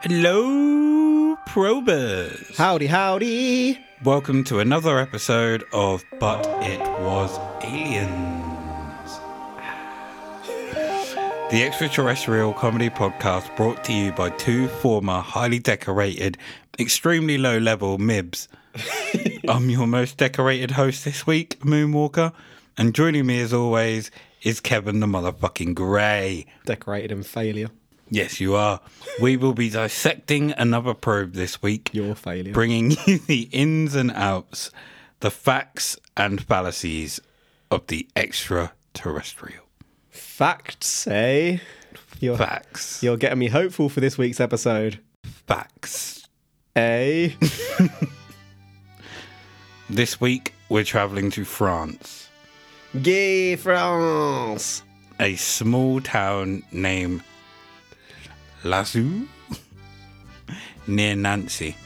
Hello, probers. Howdy, howdy. Welcome to another episode of But It Was Aliens. The extraterrestrial comedy podcast brought to you by two former highly decorated, extremely low level MIBs. I'm your most decorated host this week, Moonwalker, and joining me as always is Kevin the motherfucking Grey. Decorated in failure. Yes, you are. We will be dissecting another probe this week, Your failure. bringing you the ins and outs, the facts and fallacies of the extraterrestrial. Facts, eh? You're, Facts. you're getting me hopeful for this week's episode. Facts. Eh? This week, we're traveling to France, Gay France. a small town named Lazou near Nancy.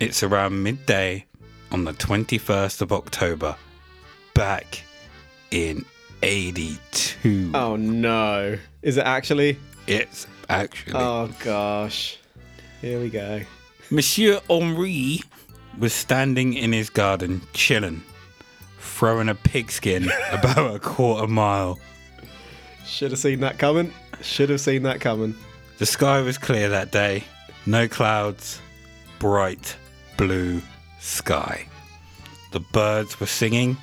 It's around midday on the 21st of October, back in 82. Oh no. Is it actually? It's actually. Oh gosh. Here we go. Monsieur Henri was standing in his garden, chilling, throwing a pigskin about a quarter mile. Should have seen that coming. Should have seen that coming. The sky was clear that day, no clouds, bright blue sky. The birds were singing,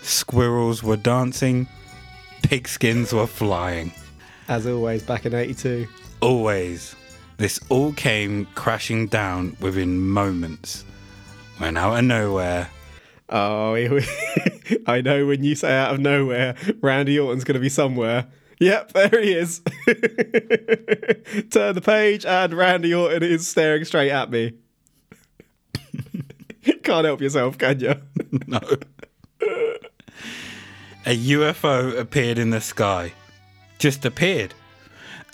squirrels were dancing, pigskins were flying. As always, back in 82. Always. This all came crashing down within moments when out of nowhere, Oh, I know when you say out of nowhere, Randy Orton's going to be somewhere. Yep, there he is. Turn the page, and Randy Orton is staring straight at me. Can't help yourself, can you? no. A UFO appeared in the sky. Just appeared.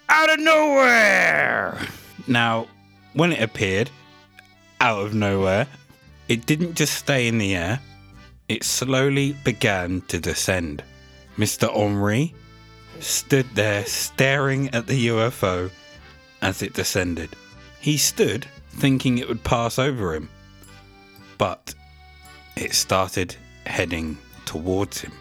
Out of nowhere! Now, when it appeared, out of nowhere, it didn't just stay in the air, it slowly began to descend. Mr. Henri stood there staring at the UFO as it descended. He stood thinking it would pass over him, but it started heading towards him.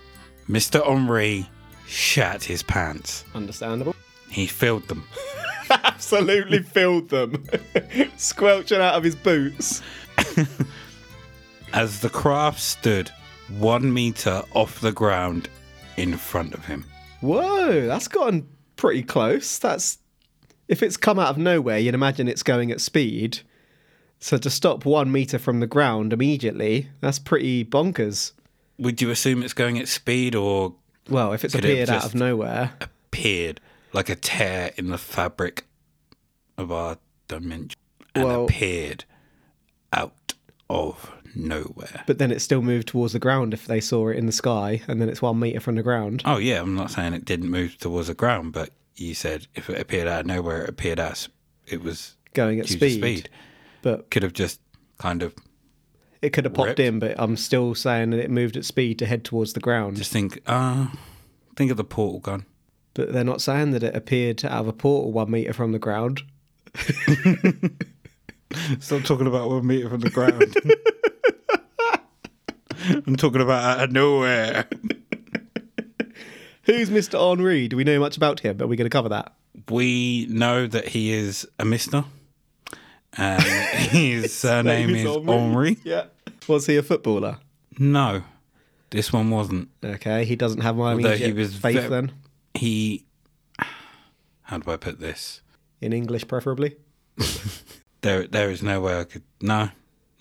Mr. Henri shat his pants. Understandable. He filled them. Absolutely filled them. Squelching out of his boots. as the craft stood one meter off the ground in front of him. Whoa, that's gotten pretty close. That's. If it's come out of nowhere, you'd imagine it's going at speed. So to stop one meter from the ground immediately, that's pretty bonkers. Would you assume it's going at speed or Well, if it's Could it appeared out of nowhere, appeared like a tear in the fabric of our dimension and Well- appeared out of nowhere? but then it still moved towards the ground if they saw it in the sky, and then it's one meter from the ground. Oh yeah, I'm not saying it didn't move towards the ground, but you said if it appeared out of nowhere, it appeared as it was Going at speed. speed. But Could have just kind of it could have popped Ripped. in, but I'm still saying that it moved at speed to head towards the ground. just think, uh, think of the portal gun. But they're not saying that it appeared out of a portal one meter from the ground. Stop talking about one meter from the ground. I'm talking about out of nowhere. Who's Mr. Henri? Do we know much about him? Are we going to cover that? We know that he is a mister, and his surname is Henri. Yeah. Was he a footballer? No, this one wasn't. Okay, he doesn't have my Although he was faith ve- then. He, how do I put this? In English, preferably. There, there is no way I could. No,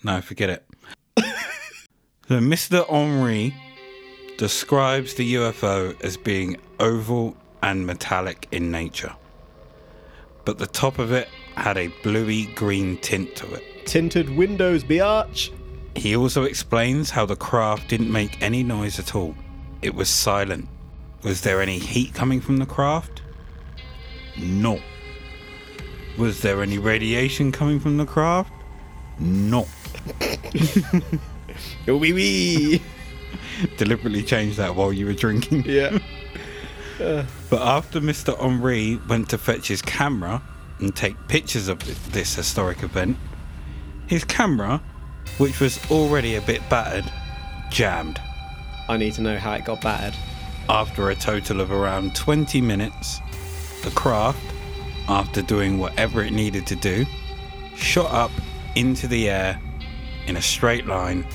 no, forget it. so, Mr. Henri describes the UFO as being oval and metallic in nature, but the top of it had a bluey green tint to it. Tinted windows, biatch. He also explains how the craft didn't make any noise at all. It was silent. Was there any heat coming from the craft? No. Was there any radiation coming from the craft? No. Wee wee. Deliberately changed that while you were drinking. yeah. But after Mr. Henri went to fetch his camera, and take pictures of this historic event, his camera, which was already a bit battered, jammed. I need to know how it got battered. After a total of around 20 minutes, the craft, after doing whatever it needed to do, shot up into the air in a straight line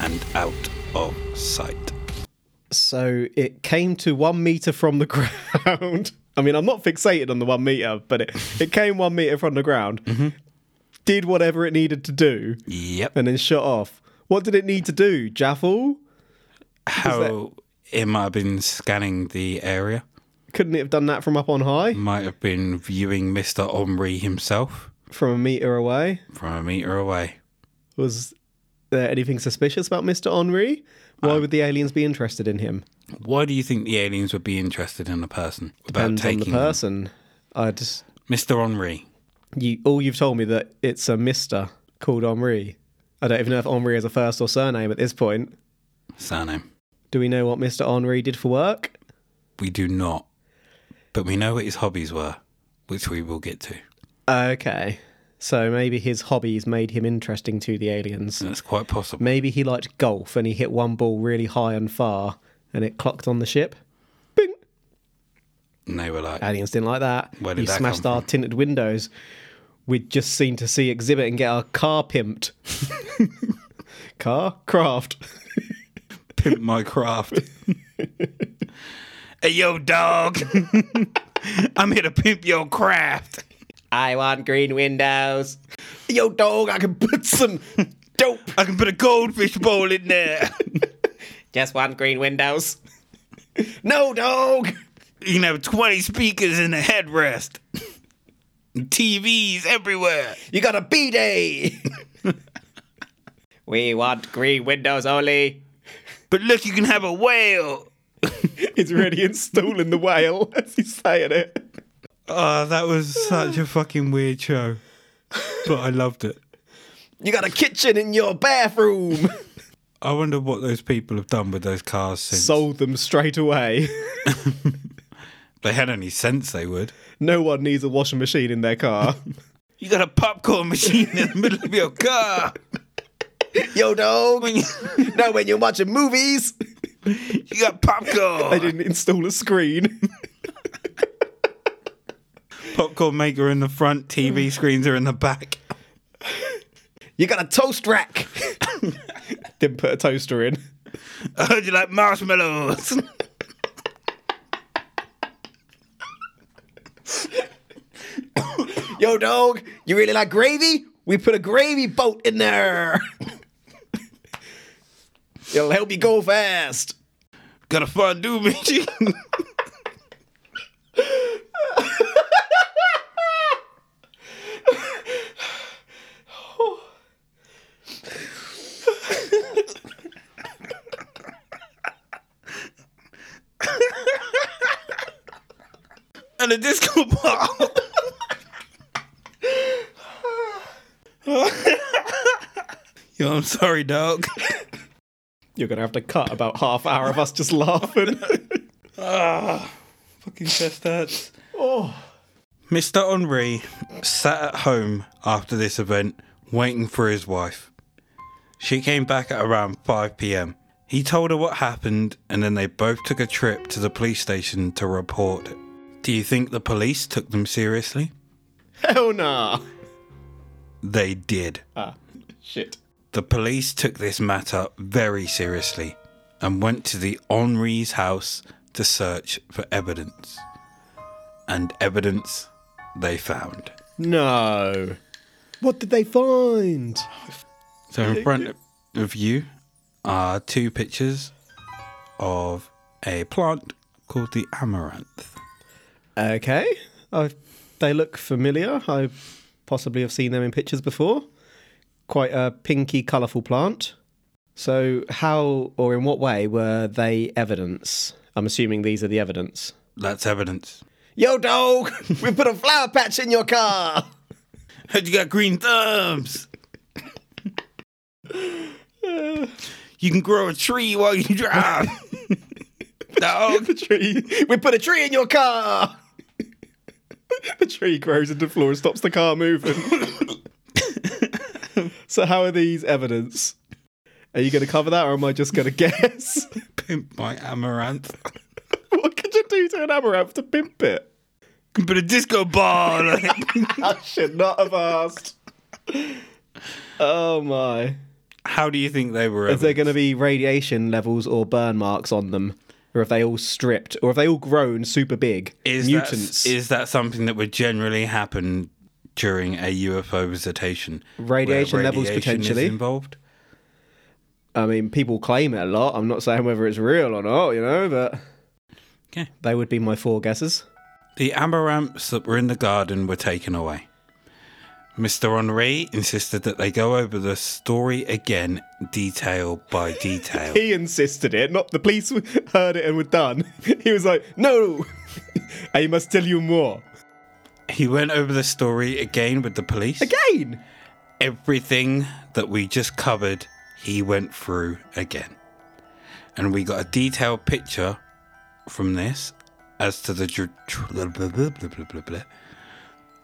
and out of sight. So it came to one meter from the ground. I mean, I'm not fixated on the one meter, but it, it came one meter from the ground, mm-hmm. did whatever it needed to do, Yep. and then shot off. What did it need to do? Jaffle? How it might have been scanning the area, Couldn't it have done that from up on high, might have been viewing Mr. Henri himself from a meter away? from a meter away. Was there anything suspicious about Mr. Henri? Why uh, would the aliens be interested in him? Why do you think the aliens would be interested in a person about Depends on the them? person. I just Mr. Henri? you all you've told me that it's a Mister called Henri. I don't even know if Henri is a first or surname at this point. Surname. Do we know what Mr. Henri did for work? We do not, but we know what his hobbies were, which we will get to. Okay. So maybe his hobbies made him interesting to the aliens. That's quite possible. Maybe he liked golf and he hit one ball really high and far and it clocked on the ship. Bing! And they were like, Aliens didn't like that. Where did he that smashed our tinted windows. We'd just seen to see Xzibit and get our car pimped. car? Craft. pimp my craft. hey, yo, dog. I'm here to pimp your craft. I want green windows. Yo, dog, I can put some dope. I can put a goldfish bowl in there. Just want green windows. no, dog. You can have 20 speakers in the headrest. TVs everywhere. You got a B day. we want green windows only. But look, you can have a whale. He's already installing the whale as he's saying it. Oh, that was such a fucking weird show. But I loved it. You got a kitchen in your bathroom. I wonder what those people have done with those cars since. Sold them straight away. they had any sense, they would. No one needs a washing machine in their car. You got a popcorn machine in the middle of your car. Yo, dog. Now, when you're watching movies, you got popcorn. they didn't install a screen. popcorn maker in the front, TV screens are in the back. You got a toast rack. didn't put a toaster in. I heard you like marshmallows. Yo, dog, you really like gravy? We put a gravy boat in there. It'll help you go fast. Got a fondue machine. and a disco ball. Yo, I'm sorry, dog. You're gonna have to cut about half hour of us just laughing. Fucking chest hurts. Mr. Henri sat at home after this event waiting for his wife. She came back at around 5 pm. He told her what happened and then they both took a trip to the police station to report it. Do you think the police took them seriously? Hell nah. They did. Ah, shit. The police took this matter very seriously and went to the Henri's house to search for evidence. And evidence they found. No. What did they find? So in front of you are two pictures of a plant called the amaranth. Okay. i they look familiar. I possibly have seen them in pictures before. Quite a pinky, colourful plant. So, how or in what way were they evidence? I'm assuming these are the evidence. That's evidence. Yo, dog! We put a flower patch in your car! Heard you got green thumbs. you can grow a tree while you drive. Dog. The tree. We put a tree in your car! the tree grows into the floor and stops the car moving. so how are these evidence? Are you going to cover that, or am I just going to guess? Pimp my amaranth. what could you do to an amaranth to pimp it? Can Put a disco ball on it. I should not have asked. Oh my! How do you think they were? Is there going to be radiation levels or burn marks on them, or have they all stripped, or have they all grown super big is mutants? That, is that something that would generally happen during a UFO visitation? Radiation levels potentially. involved. I mean, people claim it a lot. I'm not saying whether it's real or not, you know, but Okay. they would be my four guesses. The amaranths that were in the garden were taken away. Mr. Henri insisted that they go over the story again, detail by detail. He insisted it, not the police heard it and were done. He was like, "No, I must tell you more." He went over the story again with the police. Again, Everything that we just covered, he went through again. And we got a detailed picture from this as to the tra- tra- blah, blah, blah,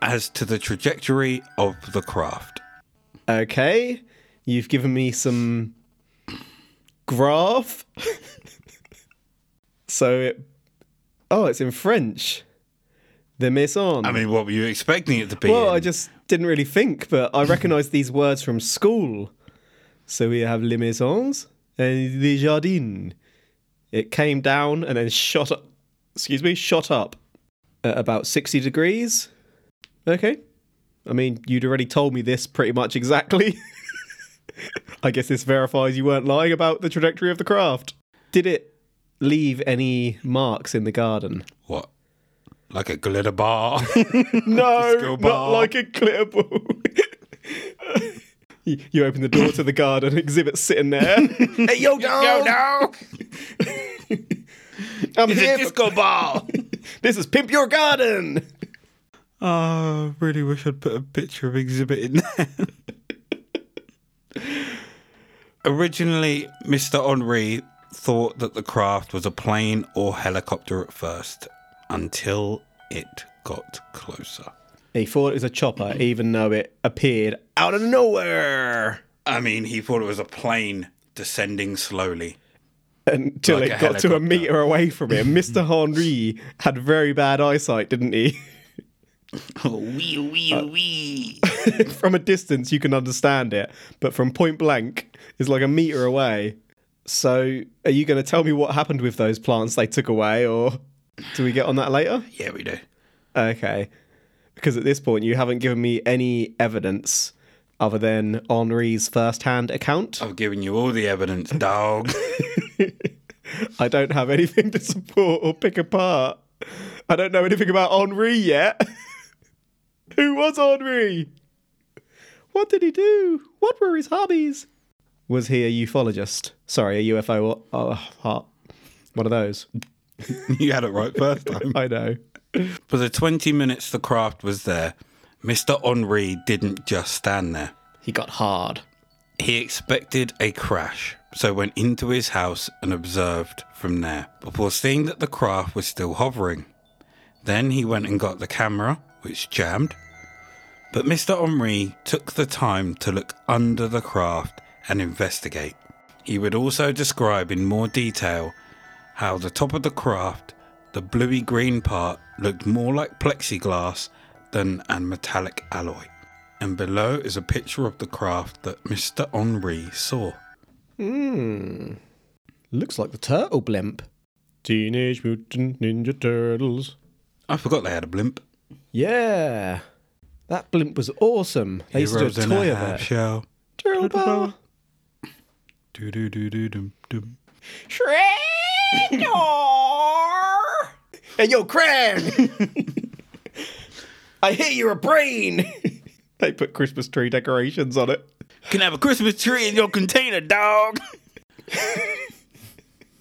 as to the trajectory of the craft. okay. You've given me some graph. so it, oh, it's in French. The maison. I mean, what were you expecting it to be? Well, in? I just didn't really think, but I recognised these words from school. So we have les maisons and les jardins. It came down and then shot up. Excuse me, shot up at about sixty degrees. Okay, I mean you'd already told me this pretty much exactly. I guess this verifies you weren't lying about the trajectory of the craft. Did it leave any marks in the garden? What? Like a glitter bar? No, Disco not like a glitter ball. you, you open the door to the garden, Xzibit sitting there. hey, yo, dog! dog! I'm It's here. a for- disco ball! this is Pimp Your Garden! Oh, ah, I really wish I'd put a picture of Xzibit in there. Originally, Mr. Henri thought that the craft was a plane or helicopter at first, until it got closer. He thought it was a chopper, even though it appeared out of nowhere I mean, he thought it was a plane descending slowly. until Like it got to a meter away from him. Mr. Henri had very bad eyesight, didn't he? Oh, wee, wee, uh, wee. from a distance, you can understand it, but from point blank, is like a meter away. So, are you going to tell me what happened with those plants they took away, or do we get on that later? yeah, we do. Okay. Because at this point, you haven't given me any evidence other than Henri's first hand account. I've given you all the evidence, dog. I don't have anything to support or pick apart. I don't know anything about Henri yet. Who was Henri? What did he do? What were his hobbies? Was he a ufologist? Sorry, a UFO or oh. One of those. you had it right first time. I know. For the 20 minutes the craft was there, Mr. Henri didn't just stand there. He got hard. He expected a crash, so went into his house and observed from there, before seeing that the craft was still hovering. Then he went and got the camera, which jammed. But Mr. Henri took the time to look under the craft and investigate. He would also describe in more detail how the top of the craft, the bluey green part, looked more like plexiglass than a metallic alloy. And below is a picture of the craft that Mr. Henri saw. Hmm. Looks like the turtle blimp. Teenage Mutant Ninja Turtles. I forgot they had a blimp. Yeah. That blimp was awesome. They used to Heroes do a in a toy of half it. shell. Turtle power. Do do do do dum dum. Shredder! Hey, yo, Krang! I hear you're a brain! they put Christmas tree decorations on it. Can have a Christmas tree in your container, dog.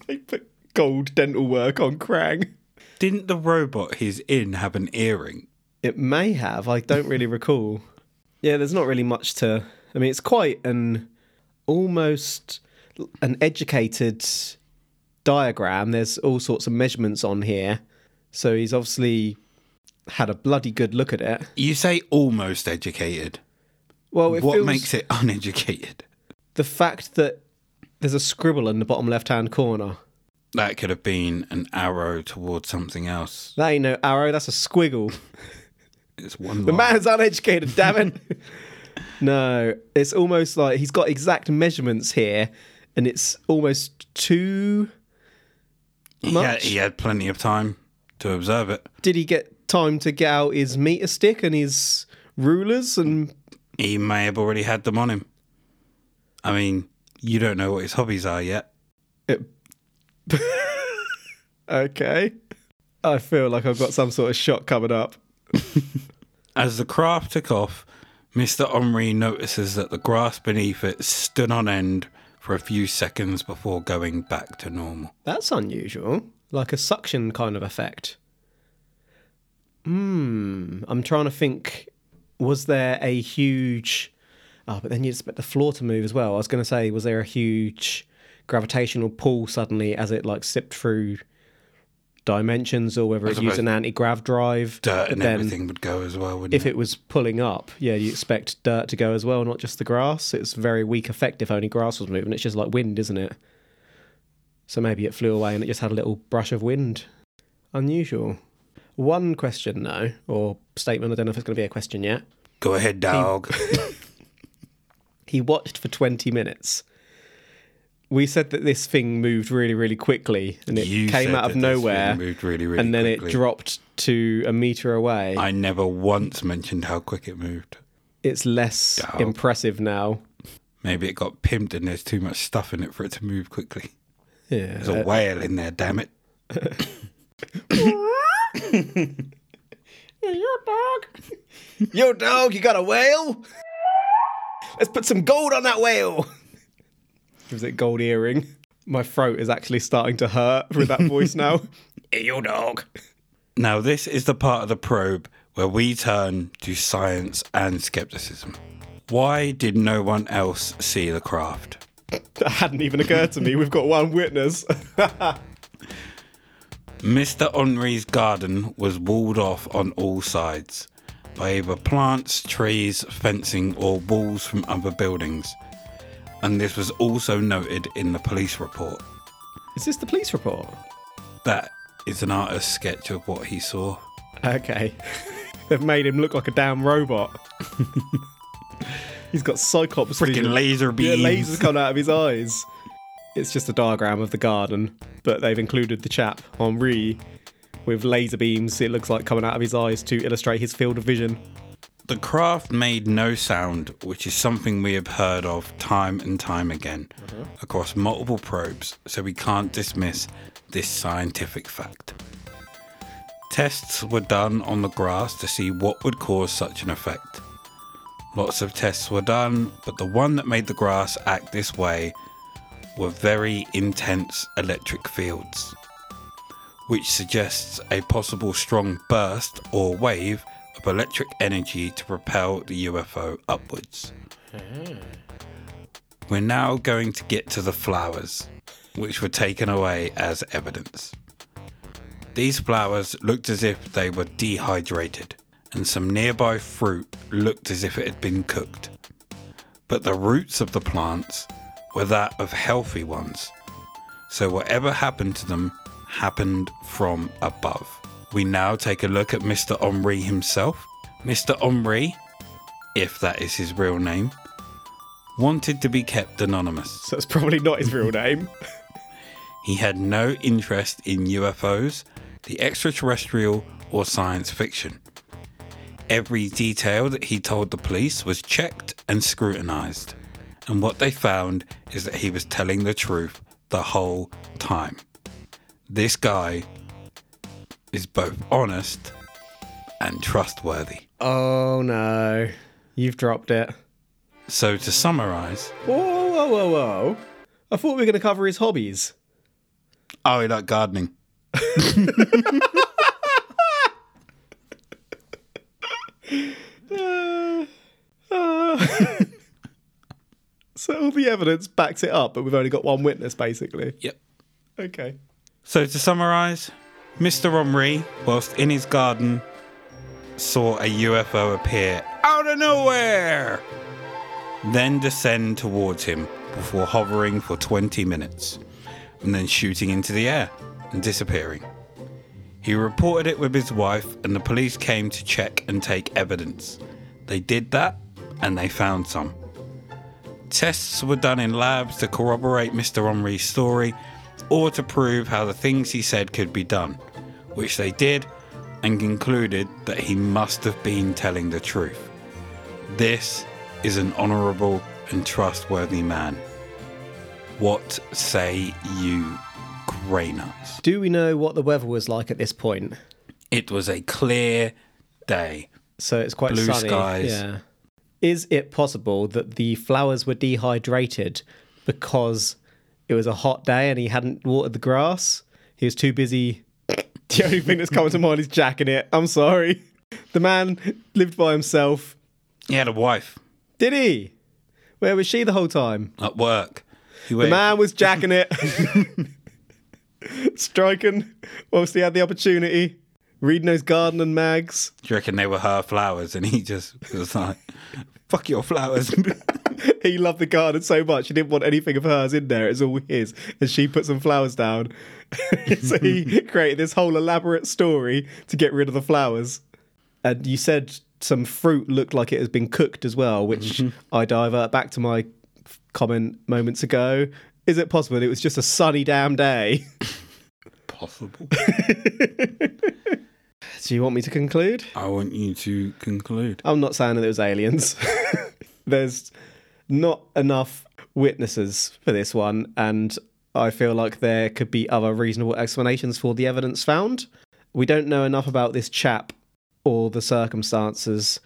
They put gold dental work on Krang. Didn't the robot he's in have an earring? It may have. I don't really recall. Yeah, there's not really much to. I mean, it's quite an almost an educated diagram. There's all sorts of measurements on here. So he's obviously had a bloody good look at it. You say almost educated. Well, it what makes it uneducated? the fact that there's a scribble in the bottom left-hand corner. That could have been an arrow towards something else. That ain't no arrow. That's a squiggle. It's one The line. man's uneducated. Damn it. no, it's almost like he's got exact measurements here, and it's almost too. He had, he had plenty of time to observe it. Did he get time to get out his meter stick and his rulers and He may have already had them on him. I mean, you don't know what his hobbies are yet. Okay. I feel like I've got some sort of shot coming up. As the craft took off, Mr. Henri notices that the grass beneath it stood on end for a few seconds before going back to normal. That's unusual. Like a suction kind of effect. Hmm. I'm trying to think. Was there a huge. Oh, but then you'd expect the floor to move as well. I was going to say, was there a huge gravitational pull suddenly as it like sipped through dimensions or whether it used an anti grav drive? Dirt and everything would go as well, wouldn't if it? it was pulling up, yeah, you expect dirt to go as well, not just the grass. It's very weak effect if only grass was moving. It's just like wind, isn't it? So maybe it flew away and it just had a little brush of wind. Unusual. One question, though, or statement, I don't know if it's going to be a question yet. Go ahead, dog. He watched for 20 minutes. We said that this thing moved really, really quickly and it You came out of that this thing nowhere moved really, really and then quickly. it dropped to a meter away. I never once mentioned how quick it moved. it's less Dog. impressive now. Maybe it got pimped and there's too much stuff in it for it to move quickly. Yeah. There's a whale in there, damn it. Yo, dog. Yo, dog, you got a whale? Let's put some gold on that whale. Gives it gold earring. My throat is actually starting to hurt with that voice now. hey, yo, dog. Now, this is the part of the probe where we turn to science and skepticism. Why did no one else see the craft? That hadn't even occurred to me. We've got one witness. Mr. Henri's garden was walled off on all sides by either plants, trees, fencing, or walls from other buildings. And this was also noted in the police report. is this the police report? That is an artist's sketch of what he saw. Okay. They've made him look like a damn robot. He's got cyclops Freaking laser Yeah, beams. lasers coming out of his eyes. It's just a diagram of the garden, but they've included the chap, Henri, with laser beams, it looks like, coming out of his eyes to illustrate his field of vision. The craft made no sound, which is something we have heard of time and time again mm-hmm. across multiple probes, so we can't dismiss this scientific fact. Tests were done on the grass to see what would cause such an effect. Lots of tests were done, but the one that made the grass act this way were very intense electric fields, which suggests a possible strong burst or wave of electric energy to propel the UFO upwards. Hmm. We're now going to get to the flowers, which were taken away as evidence. These flowers looked as if they were dehydrated, and some nearby fruit looked as if it had been cooked. But the roots of the plants were that of healthy ones, so whatever happened to them happened from above. We now take a look at Mr. Henri himself. Mr. Henri, if that is his real name, wanted to be kept anonymous. So it's probably not his real name. He had no interest in UFOs, the extraterrestrial, or science fiction. Every detail that he told the police was checked and scrutinized, and what they found is that he was telling the truth the whole time. This guy is both honest and trustworthy. Oh no. You've dropped it. So, to summarize, Whoa, whoa, whoa, whoa. I thought we were going to cover his hobbies. oh, he liked gardening. Uh, uh. so all the evidence backs it up, but we've only got one witness, basically. Yep. Okay. So to summarise, Mr. Henri, whilst in his garden, saw a UFO appear out of nowhere, then descend towards him before hovering for 20 minutes, and then shooting into the air and disappearing. He reported it with his wife, and the police came to check and take evidence. They did that, and they found some. Tests were done in labs to corroborate Mr. Henri's story or to prove how the things he said could be done, which they did and concluded that he must have been telling the truth. This is an honourable and trustworthy man. What say you, grey nuts? Do we know what the weather was like at this point? It was a clear day. So it's quite Blue sunny. skies. Yeah. Is it possible that the flowers were dehydrated because it was a hot day and he hadn't watered the grass? He was too busy. The only thing that's coming to mind is jacking it. I'm sorry. The man lived by himself. He had a wife Did he? Where was she the whole time? at work. He The went, man was jacking it. Striking whilst he had the opportunity. Reading those garden and mags. Do you reckon they were her flowers? And he just was like, fuck your flowers. he loved the garden so much he didn't want anything of hers in there. It's all his. And she put some flowers down. so he created this whole elaborate story to get rid of the flowers. And you said some fruit looked like it has been cooked as well, which mm-hmm. I divert back to my comment moments ago. Is it possible it was just a sunny damn day? Possible. Do you want me to conclude? I want you to conclude. I'm not saying that it was aliens. There's not enough witnesses for this one, and I feel like there could be other reasonable explanations for the evidence found. We don't know enough about this chap or the circumstances,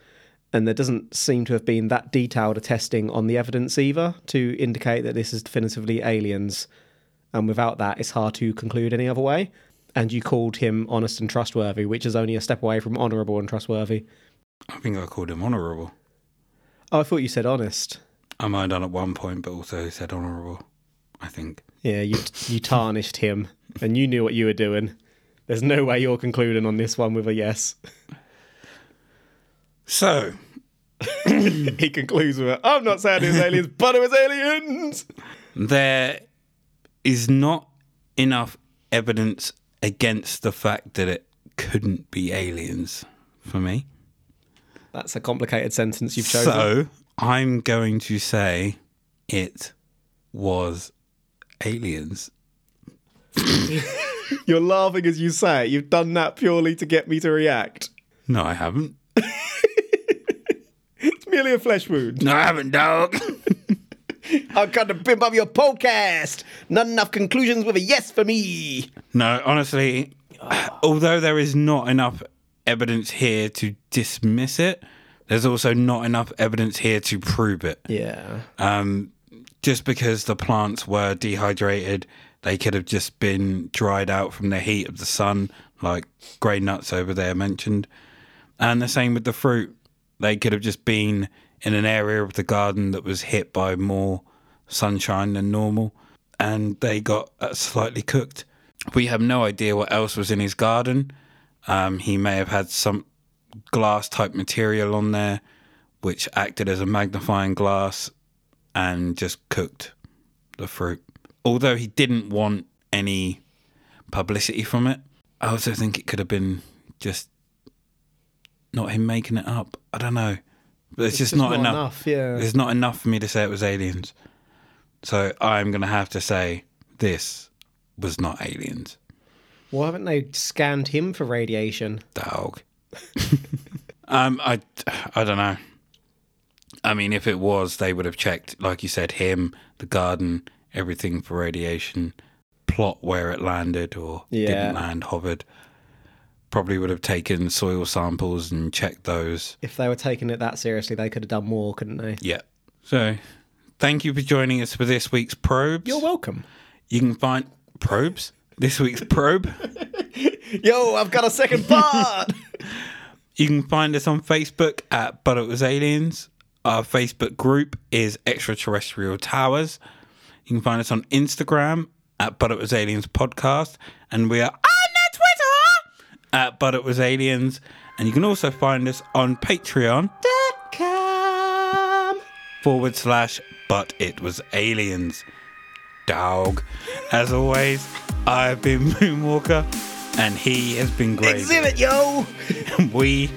and there doesn't seem to have been that detailed a testing on the evidence either to indicate that this is definitively aliens. And without that, it's hard to conclude any other way. And you called him honest and trustworthy, which is only a step away from honourable and trustworthy. I think I called him honourable. Oh, I thought you said honest. I might have done at one point, but also said honourable. I think. Yeah, you you tarnished him, and you knew what you were doing. There's no way you're concluding on this one with a yes. So, he concludes with, "I'm not saying it was aliens, but it was aliens." there is not enough evidence against the fact that it couldn't be aliens for me. That's a complicated sentence you've chosen. So, I'm going to say it was aliens. You're laughing as you say it. You've done that purely to get me to react. No, I haven't. It's merely a flesh wound. No, I haven't, dog. I've got to pimp up your podcast. Not enough conclusions with a yes for me. No, honestly, although there is not enough evidence here to dismiss it, there's also not enough evidence here to prove it. Yeah. Um, just because the plants were dehydrated, they could have just been dried out from the heat of the sun, like grey nuts over there mentioned. And the same with the fruit. They could have just been in an area of the garden that was hit by more sunshine than normal, and they got uh, slightly cooked. We have no idea what else was in his garden. Um, he may have had some glass type material on there, which acted as a magnifying glass and just cooked the fruit. Although he didn't want any publicity from it, I also think it could have been just not him making it up. I don't know. But it's, just, not, enough. Yeah. There's not enough for me to say it was aliens. So I'm going to have to say this was not aliens. Why haven't they scanned him for radiation? Dog. um, I, I don't know. I mean, if it was, they would have checked, like you said, him, the garden, everything for radiation, plot where it landed or Yeah. didn't land, hovered. Probably would have taken soil samples and checked those. If they were taking it that seriously, they could have done more, couldn't they? Yeah. So, thank you for joining us for this week's probes. You're welcome. You can find probes. This week's probe. Yo, I've got a second part. You can find us on Facebook at But It Was Aliens. Our Facebook group is Extraterrestrial Towers. You can find us on Instagram at But It Was Aliens Podcast. And we are on the Twitter at But It Was Aliens. And you can also find us on Patreon Com. forward slash But It Was Aliens. Dog. As always, I've been Moonwalker and he has been great. Xzibit, yo. we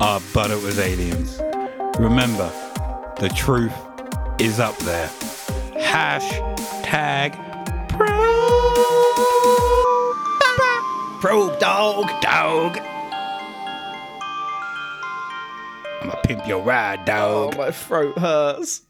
are But It Was Aliens. Remember, the truth is up there. Hashtag Probe dog. dog. I'm gonna pimp your ride, dog. Oh, dog. my throat hurts.